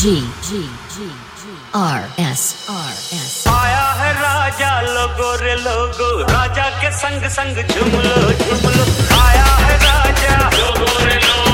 G G G R S R S आया है राजा लोगो रे लोगो, राजा के संग संग झुमलो झुमलो। आया है राजा लोगो रे लोगो।